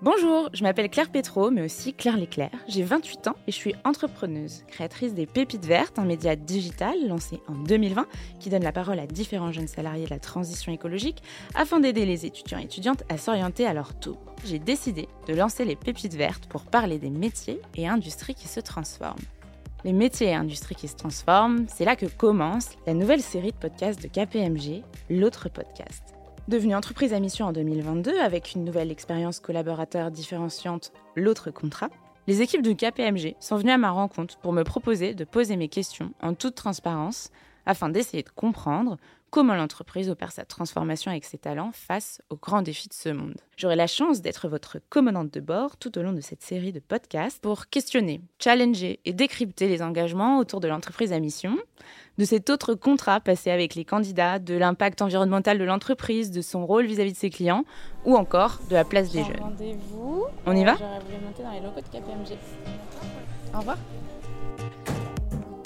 Bonjour, je m'appelle Claire Pétro, mais aussi Claire Léclair. J'ai 28 ans et je suis entrepreneuse, créatrice des Pépites Vertes, un média digital lancé en 2020 qui donne la parole à différents jeunes salariés de la transition écologique afin d'aider les étudiants et étudiantes à s'orienter à leur tour. J'ai décidé de lancer les Pépites Vertes pour parler des métiers et industries qui se transforment. Les métiers et industries qui se transforment, c'est là que commence la nouvelle série de podcasts de KPMG, l'autre podcast. Devenue entreprise à mission en 2022 avec une nouvelle expérience collaborateur différenciante, l'autre contrat, les équipes de KPMG sont venues à ma rencontre pour me proposer de poser mes questions en toute transparence afin d'essayer de comprendre comment l'entreprise opère sa transformation avec ses talents face aux grands défis de ce monde. J'aurai la chance d'être votre commandante de bord tout au long de cette série de podcasts pour questionner, challenger et décrypter les engagements autour de l'entreprise à mission, de cet autre contrat passé avec les candidats, de l'impact environnemental de l'entreprise, de son rôle vis-à-vis de ses clients ou encore de la place des jeunes. Rendez-vous. On y va? J'aurais voulu monter dans les locaux de KPMG. Au revoir.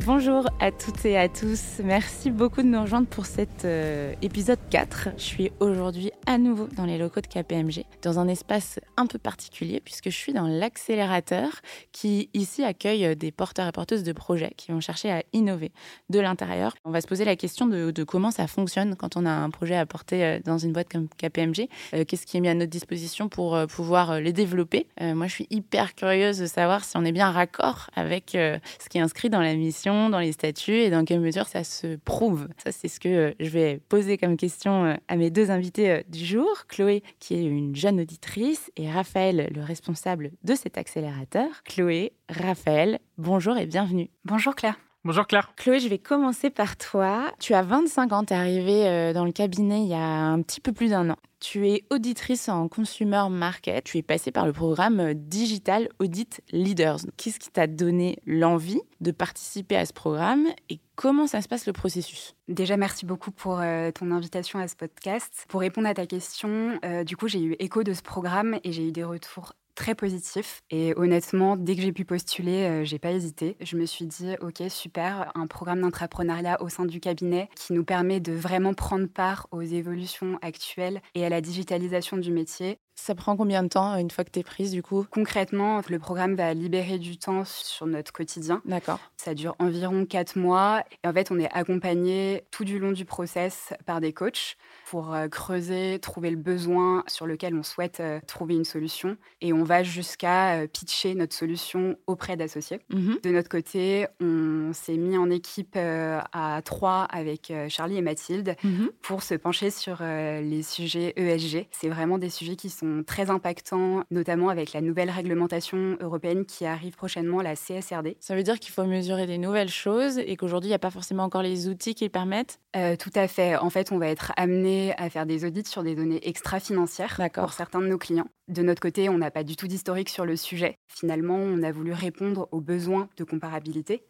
Bonjour à toutes et à tous. Merci beaucoup de nous rejoindre pour cet euh, épisode 4. Je suis aujourd'hui à nouveau dans les locaux de KPMG, dans un espace un peu particulier puisque je suis dans l'accélérateur qui ici accueille des porteurs et porteuses de projets qui vont chercher à innover de l'intérieur. On va se poser la question de, comment ça fonctionne quand on a un projet à porter euh, dans une boîte comme KPMG. Euh, Qu'est-ce qui est mis à notre disposition pour euh, pouvoir les développer? Euh, Moi, je suis hyper curieuse de savoir si on est bien raccord avec euh, ce qui est inscrit dans la mission dans les statuts et dans quelle mesure ça se prouve. Ça, c'est ce que euh, je vais poser comme question euh, à mes deux invités euh, du jour. Chloé, qui est une jeune auditrice, et Raphaël, le responsable de cet accélérateur. Chloé, Raphaël, bonjour et bienvenue. Bonjour Claire. Bonjour Claire. Chloé, je vais commencer par toi. Tu as 25 ans, tu es arrivée dans le cabinet il y a un petit peu plus d'un an. Tu es auditrice en consumer market. Tu es passée par le programme Digital Audit Leaders. Qu'est-ce qui t'a donné l'envie de participer à ce programme et comment ça se passe le processus? Déjà, merci beaucoup pour euh, ton invitation à ce podcast. Pour répondre à ta question, euh, du coup, j'ai eu écho de ce programme et j'ai eu des retours très positif. Et honnêtement, dès que j'ai pu postuler, euh, j'ai pas hésité. Je me suis dit, ok, super, un programme d'entrepreneuriat au sein du cabinet qui nous permet de vraiment prendre part aux évolutions actuelles et à la digitalisation du métier. Ça prend combien de temps une fois que tu es prise du coup? Concrètement, le programme va libérer du temps sur notre quotidien. D'accord. Ça dure environ quatre mois. Et en fait, on est accompagné tout du long du process par des coachs pour euh, creuser, trouver le besoin sur lequel on souhaite euh, trouver une solution. Et on va jusqu'à euh, pitcher notre solution auprès d'associés. Mhm. De notre côté, on s'est mis en équipe à trois avec Charlie et Mathilde Mhm. pour se pencher sur les sujets ESG. C'est vraiment des sujets qui sont très impactants, notamment avec la nouvelle réglementation européenne qui arrive prochainement, la CSRD. Ça veut dire qu'il faut mesurer des nouvelles choses et qu'aujourd'hui, il n'y a pas forcément encore les outils qui le permettent? Euh, tout à fait. En fait, on va être amené à faire des audits sur des données extra-financières pour certains de nos clients. De notre côté, on n'a pas du tout d'historique sur le sujet. Finalement, on a voulu répondre aux besoins de comparabilité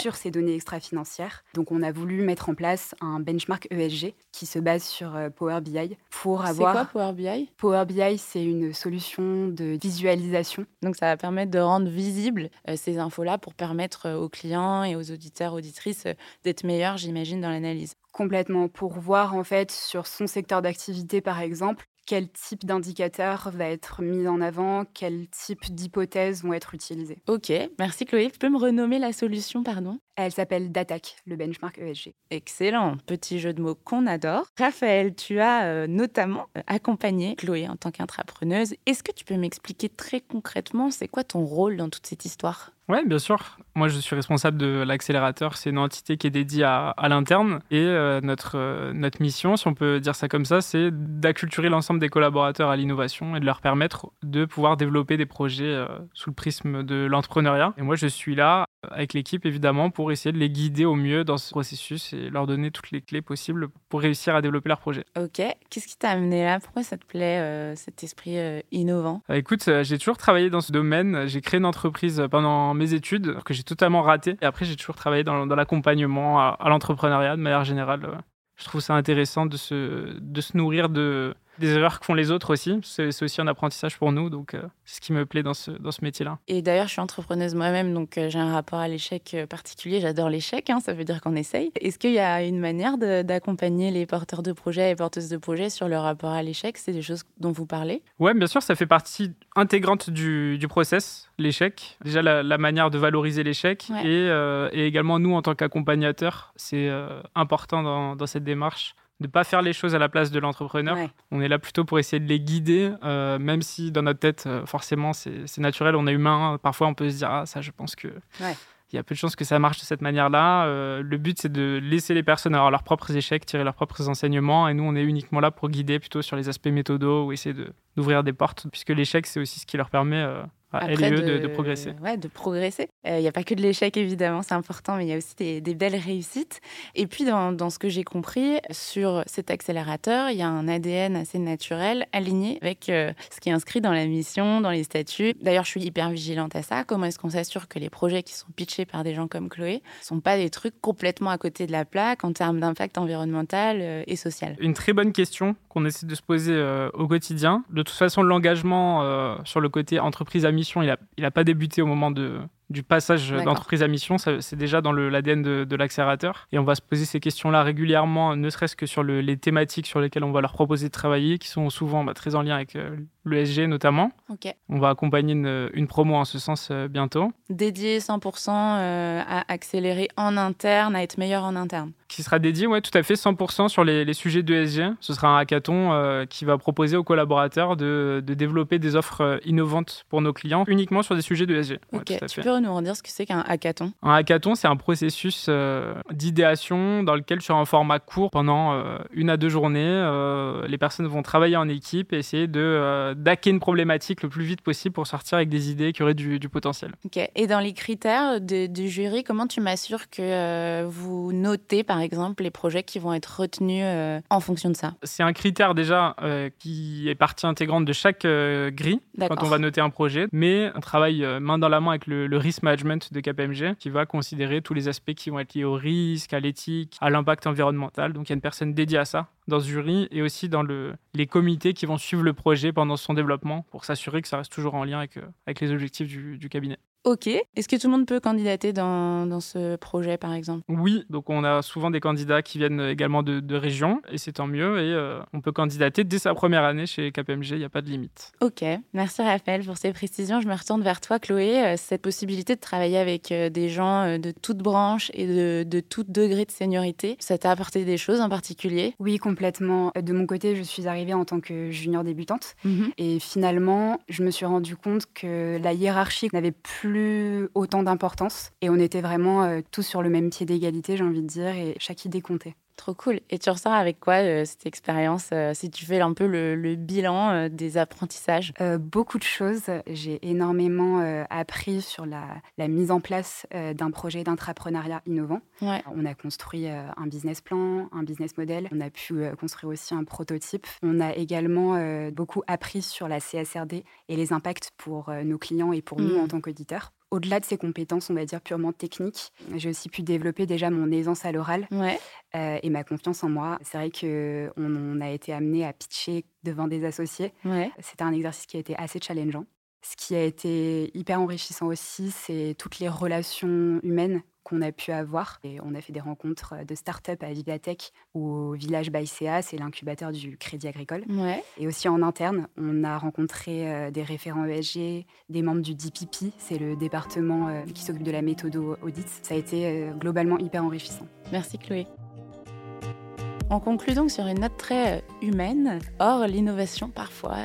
sur ces données extra-financières. Donc, on a voulu mettre en place un benchmark ESG qui se base sur euh, Power BI pour C'est avoir... quoi Power BI Power BI, c'est une solution de visualisation. Donc ça va permettre de rendre visibles euh, ces infos-là pour permettre euh, aux clients et aux auditeurs, auditrices euh, d'être meilleurs, j'imagine, dans l'analyse. complètement pour voir en fait sur son secteur d'activité par exemple quel type d'indicateur va être mis en avant, quel type d'hypothèses vont être utilisées. Ok, merci Chloé. Tu peux me renommer la solution, pardon? Elle s'appelle DATAC, le benchmark ESG. Excellent, petit jeu de mots qu'on adore. Raphaël, tu as euh, notamment euh, accompagné Chloé en tant qu'entrepreneuse. Est-ce que tu peux m'expliquer très concrètement, c'est quoi ton rôle dans toute cette histoire? Oui, bien sûr. Moi, je suis responsable de l'accélérateur. C'est une entité qui est dédiée à, à l'interne. Et euh, notre, euh, notre mission, si on peut dire ça comme ça, c'est d'acculturer l'ensemble des collaborateurs à l'innovation et de leur permettre de pouvoir développer des projets euh, sous le prisme de l'entrepreneuriat. Et moi, je suis là avec l'équipe, évidemment, pour essayer de les guider au mieux dans ce processus et leur donner toutes les clés possibles pour réussir à développer leur projet. Ok, qu'est-ce qui t'a amené là? Pourquoi ça te plaît, euh, cet esprit euh, innovant? Euh, Écoute, euh, j'ai toujours travaillé dans ce domaine. J'ai créé une entreprise pendant mes études que j'ai totalement raté. Et après, j'ai toujours travaillé dans, dans l'accompagnement à, à l'entrepreneuriat de manière générale. Je trouve ça intéressant de se, de se nourrir de, des erreurs que font les autres aussi. C'est aussi un apprentissage pour nous, donc euh, c'est ce qui me plaît dans ce, dans ce métier-là. Et d'ailleurs, je suis entrepreneuse moi-même, donc euh, j'ai un rapport à l'échec euh, particulier. J'adore l'échec, hein, ça veut dire qu'on essaye. Est-ce qu'il y a une manière d'accompagner les porteurs de projets et porteuses de projets sur le rapport à l'échec? C'est des choses dont vous parlez? Oui, bien sûr, ça fait partie intégrante du, du process, l'échec. Déjà, la, manière de valoriser l'échec et, et, également nous, en tant qu'accompagnateurs, c'est important dans, dans cette démarche de ne pas faire les choses à la place de l'entrepreneur. On est là plutôt pour essayer de les guider, euh, même si dans notre tête, euh, forcément, c'est naturel, on est humain. Parfois, on peut se dire, ah, ça, je pense que. Il y a peu de chances que ça marche de cette manière-là. Euh, le but, c'est de laisser les personnes avoir leurs propres échecs, tirer leurs propres enseignements. Et nous, on est uniquement là pour guider plutôt sur les aspects méthodaux ou essayer d'ouvrir des portes, puisque l'échec, c'est aussi ce qui leur permet après, de, de, progresser. Ouais, de progresser. Il euh, n'y a pas que de l'échec, évidemment, c'est important, mais il y a aussi des, belles réussites. Et puis, dans, dans ce que j'ai compris, sur cet accélérateur, il y a un ADN assez naturel, aligné avec euh, ce qui est inscrit dans la mission, dans les statuts. D'ailleurs, je suis hyper vigilante à ça. Comment est-ce qu'on s'assure que les projets qui sont pitchés par des gens comme Chloé ne sont pas des trucs complètement à côté de la plaque en termes d'impact environnemental euh, et social? Une très bonne question qu'on essaie de se poser au quotidien. De toute façon, l'engagement sur le côté entreprise à mission, il n'a il a pas débuté au moment de, du passage d'entreprise à mission, c'est déjà dans l'ADN de, de l'accélérateur. Et on va se poser ces questions-là régulièrement, ne serait-ce que sur les thématiques sur lesquelles on va leur proposer de travailler, qui sont souvent bah, très en lien avec euh, l'ESG notamment. On va accompagner une, promo en ce sens euh, bientôt. Dédié 100% euh, à accélérer en interne, à être meilleur en interne. Qui sera dédié, ouais, tout à fait, 100% sur les, sujets d'ESG. Ce sera un hackathon qui va proposer aux collaborateurs de, développer des offres innovantes pour nos clients, uniquement sur des sujets d'ESG. Ok, tu peux nous redire ce que c'est qu'un hackathon? Un hackathon, c'est un processus euh, d'idéation dans lequel sur un format court, pendant euh, une à deux journées, euh, les personnes vont travailler en équipe et essayer de d'hacker une problématique le plus vite possible pour sortir avec des idées qui auraient du, potentiel. Ok. Et dans les critères du jury, comment tu m'assures que vous notez, par exemple, les projets qui vont être retenus en fonction de ça C'est un critère déjà qui est partie intégrante de chaque grille quand on va noter un projet, mais on travaille main dans la main avec le, le risk management de KPMG qui va considérer tous les aspects qui vont être liés au risque, à l'éthique, à l'impact environnemental. Donc il y a une personne dédiée à ça dans ce jury et aussi dans le, les comités qui vont suivre le projet pendant son développement pour s'assurer que ça reste toujours en lien avec, euh, avec les objectifs du, du cabinet. Ok. Est-ce que tout le monde peut candidater dans, dans, ce projet, par exemple? Oui. Donc, on a souvent des candidats qui viennent également de, de régions, et c'est tant mieux. Et euh, on peut candidater dès sa première année chez KPMG, il n'y a pas de limite. Ok. Merci Raphaël pour ces précisions. Je me retourne vers toi, Chloé. Euh, cette possibilité de travailler avec euh, des gens de toutes branches et de, de tout degré de seniorité, ça t'a apporté des choses en particulier? Oui, complètement. De mon côté, je suis arrivée en tant que junior débutante. Mhm. Et finalement, je me suis rendu compte que la hiérarchie n'avait plus autant d'importance. Et on était vraiment euh, tous sur le même pied d'égalité, j'ai envie de dire, et chaque idée comptait. Trop cool. Et tu ressors avec quoi euh, cette expérience euh, Si tu fais un peu le, bilan des apprentissages Beaucoup de choses. J'ai énormément appris sur la, la, mise en place d'un projet d'entrepreneuriat innovant. On a construit un business plan, un business model. On a pu construire aussi un prototype. On a également beaucoup appris sur la CSRD et les impacts pour nos clients et pour nous mm. en tant qu'auditeurs au-delà de ces compétences, on va dire purement techniques, j'ai aussi pu développer déjà mon aisance à l'oral euh, et ma confiance en moi. C'est vrai qu'on on a été amené à pitcher devant des associés. C'était un exercice qui a été assez challengeant. Ce qui a été hyper enrichissant aussi, c'est toutes les relations humaines qu'on a pu avoir. Et on a fait des rencontres de start-up à Vivatech ou au village Baïséa, c'est l'incubateur du Crédit Agricole. Et aussi en interne, on a rencontré euh, des référents ESG, des membres du DPP, c'est le département euh, qui s'occupe de la méthode audit. Ça a été euh, globalement hyper enrichissant. Merci Chloé. On conclut donc sur une note très euh, humaine. Or, l'innovation, parfois,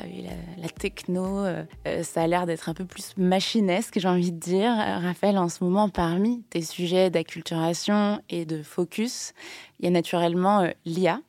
la, techno, euh, euh, ça a l'air d'être un peu plus machinesque, j'ai envie de dire. Raphaël, en ce moment, parmi tes sujets d'acculturation et de focus, il y a naturellement l'IA,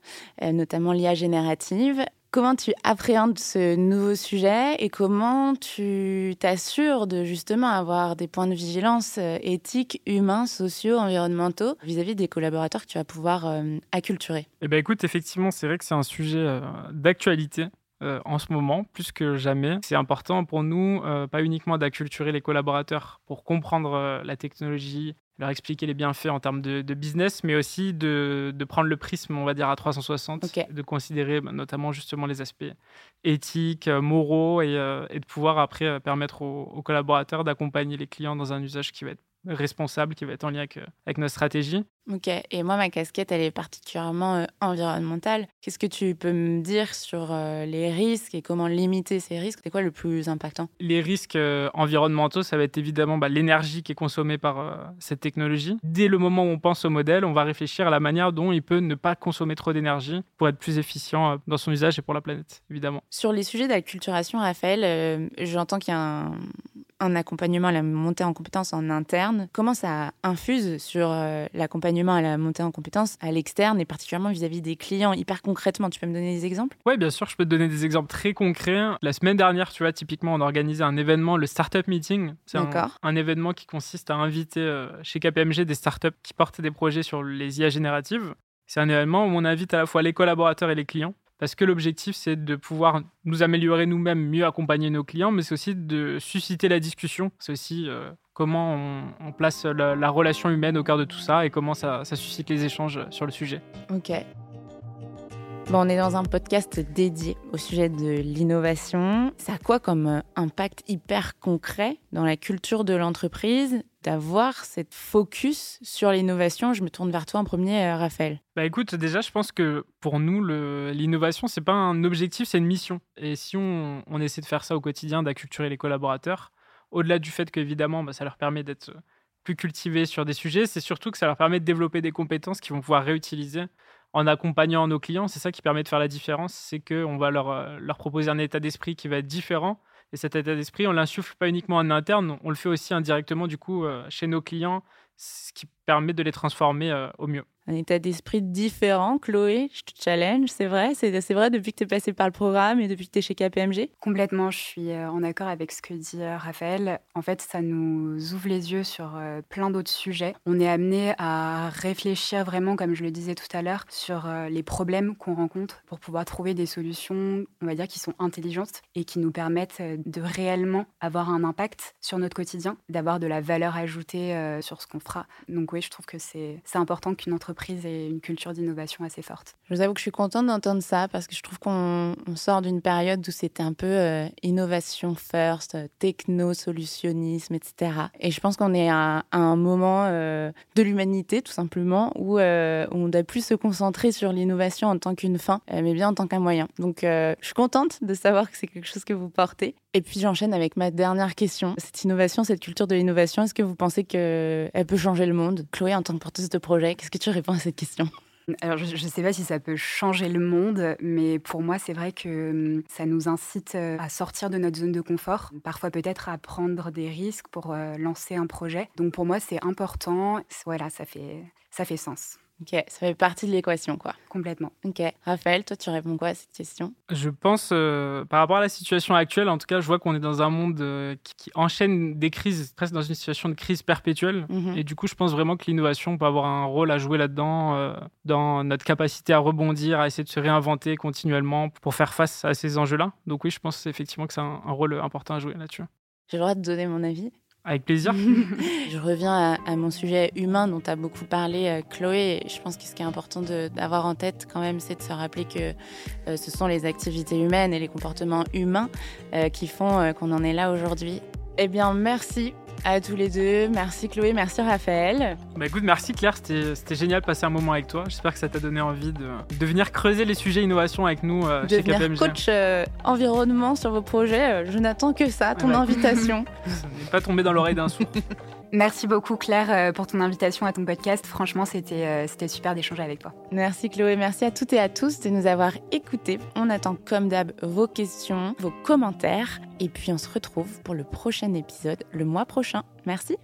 notamment l'IA générative. Comment tu appréhendes ce nouveau sujet et comment tu t'assures de justement avoir des points de vigilance euh, éthiques, humains, sociaux, environnementaux vis-à-vis des collaborateurs que tu vas pouvoir euh, acculturer? Eh bien écoute, effectivement, c'est vrai que c'est un sujet euh, d'actualité en ce moment, plus que jamais. C'est important pour nous, pas uniquement d'acculturer les collaborateurs pour comprendre la technologie, leur expliquer les bienfaits en termes de, business, mais aussi de, prendre le prisme, on va dire, à 360, de considérer bah, notamment justement les aspects éthiques, euh, moraux, euh, et, de pouvoir après euh, permettre aux collaborateurs d'accompagner les clients dans un usage qui va être responsable qui va être en lien avec, euh, avec notre stratégie. Ok, et moi, ma casquette, elle est particulièrement euh, environnementale. Qu'est-ce que tu peux me dire sur euh, les risques et comment limiter ces risques? C'est quoi le plus impactant Les risques environnementaux, ça va être évidemment bah, l'énergie qui est consommée par cette technologie. Dès le moment où on pense au modèle, on va réfléchir à la manière dont il peut ne pas consommer trop d'énergie pour être plus efficient dans son usage et pour la planète, évidemment. Sur les sujets d'acculturation, Raphaël, j'entends qu'il y a un un accompagnement à la montée en compétences en interne, comment ça infuse sur euh, l'accompagnement à la montée en compétences à l'externe et particulièrement vis-à-vis des clients hyper concrètement? Tu peux me donner des exemples? Oui, bien sûr, je peux te donner des exemples très concrets. La semaine dernière, tu vois, typiquement, on a organisé un événement, le Startup Meeting. C'est un, événement qui consiste à inviter euh, chez KPMG des startups qui portent des projets sur les IA génératives. C'est un événement où on invite à la fois les collaborateurs et les clients parce que l'objectif, c'est de pouvoir nous améliorer nous-mêmes, mieux accompagner nos clients, mais c'est aussi de susciter la discussion. C'est aussi euh, comment on, place la, relation humaine au cœur de tout ça et comment ça, suscite les échanges sur le sujet. Ok. Bon, on est dans un podcast dédié au sujet de l'innovation. Ça a quoi comme euh, impact hyper concret dans la culture de l'entreprise d'avoir cette focus sur l'innovation Je me tourne vers toi en premier, euh, Raphaël. Bah écoute, déjà, je pense que pour nous, l'innovation, c'est pas un objectif, c'est une mission. Et si on, essaie de faire ça au quotidien, d'acculturer les collaborateurs, au-delà du fait qu'évidemment, bah, ça leur permet d'être plus cultivés sur des sujets, c'est surtout que ça leur permet de développer des compétences qu'ils vont pouvoir réutiliser en accompagnant nos clients. C'est ça qui permet de faire la différence, c'est qu'on va leur, euh, leur proposer un état d'esprit qui va être différent. Et cet état d'esprit, on l'insuffle pas uniquement en interne, on le fait aussi indirectement du coup euh, chez nos clients, ce qui permet de les transformer euh, au mieux un état d'esprit différent. Chloé, je te challenge, c'est vrai C'est vrai depuis que tu es passé par le programme et depuis que tu es chez KPMG Complètement, je suis euh, en accord avec ce que dit euh, Raphaël. En fait, ça nous ouvre les yeux sur euh, plein d'autres sujets. On est amené à réfléchir vraiment, comme je le disais tout à l'heure, sur les problèmes qu'on rencontre pour pouvoir trouver des solutions, on va dire, qui sont intelligentes et qui nous permettent de réellement avoir un impact sur notre quotidien, d'avoir de la valeur ajoutée sur ce qu'on fera. Donc oui, je trouve que c'est important qu'une entreprise et une culture d'innovation assez forte. Je vous avoue que je suis contente d'entendre ça parce que je trouve qu'on sort d'une période où c'était un peu euh, innovation first, euh, techno-solutionnisme, etc. Et je pense qu'on est à, un moment euh, de l'humanité, tout simplement, où, on doit plus se concentrer sur l'innovation en tant qu'une fin, mais bien en tant qu'un moyen. Donc, je suis contente de savoir que c'est quelque chose que vous portez. Et puis, j'enchaîne avec ma dernière question. Cette innovation, cette culture de l'innovation, est-ce que vous pensez qu'elle peut changer le monde? Chloé, en tant que porteuse de projet, qu'est-ce que tu réponds à cette question alors, je ne sais pas si ça peut changer le monde, mais pour moi, c'est vrai que hum, ça nous incite euh, à sortir de notre zone de confort, parfois peut-être à prendre des risques pour euh, lancer un projet. Donc, pour moi, c'est important. Voilà, ça fait, ça fait sens. Ok, ça fait partie de l'équation, quoi. Complètement. Ok. Raphaël, toi, tu réponds quoi à cette question? Je pense, euh, par rapport à la situation actuelle, en tout cas, je vois qu'on est dans un monde euh, qui, enchaîne des crises, presque dans une situation de crise perpétuelle. Mhm. Et du coup, je pense vraiment que l'innovation peut avoir un rôle à jouer là-dedans, euh, dans notre capacité à rebondir, à essayer de se réinventer continuellement pour faire face à ces enjeux-là. Donc oui, je pense effectivement que c'est un, un rôle important à jouer là-dessus. J'ai le droit de donner mon avis avec plaisir. je reviens à, mon sujet humain dont tu as beaucoup parlé, euh, Chloé. Je pense que ce qui est important d'avoir en tête quand même, c'est de se rappeler que euh, ce sont les activités humaines et les comportements humains euh, qui font qu'on en est là aujourd'hui. Eh bien, merci à tous les deux. Merci Chloé, merci Raphaël. Bah écoute, merci Claire, c'était génial de passer un moment avec toi. J'espère que ça t'a donné envie de, venir creuser les sujets innovation avec nous euh, de chez KPMG. coach euh, environnement sur vos projets. Euh, je n'attends que ça, ton invitation. ça n'est pas tombé dans l'oreille d'un sourd. Merci beaucoup Claire euh, pour ton invitation à ton podcast. Franchement, euh, c'était super d'échanger avec toi. Merci Chloé, merci à toutes et à tous de nous avoir écoutés. On attend comme d'hab vos questions, vos commentaires et puis on se retrouve pour le prochain épisode le mois prochain. Merci.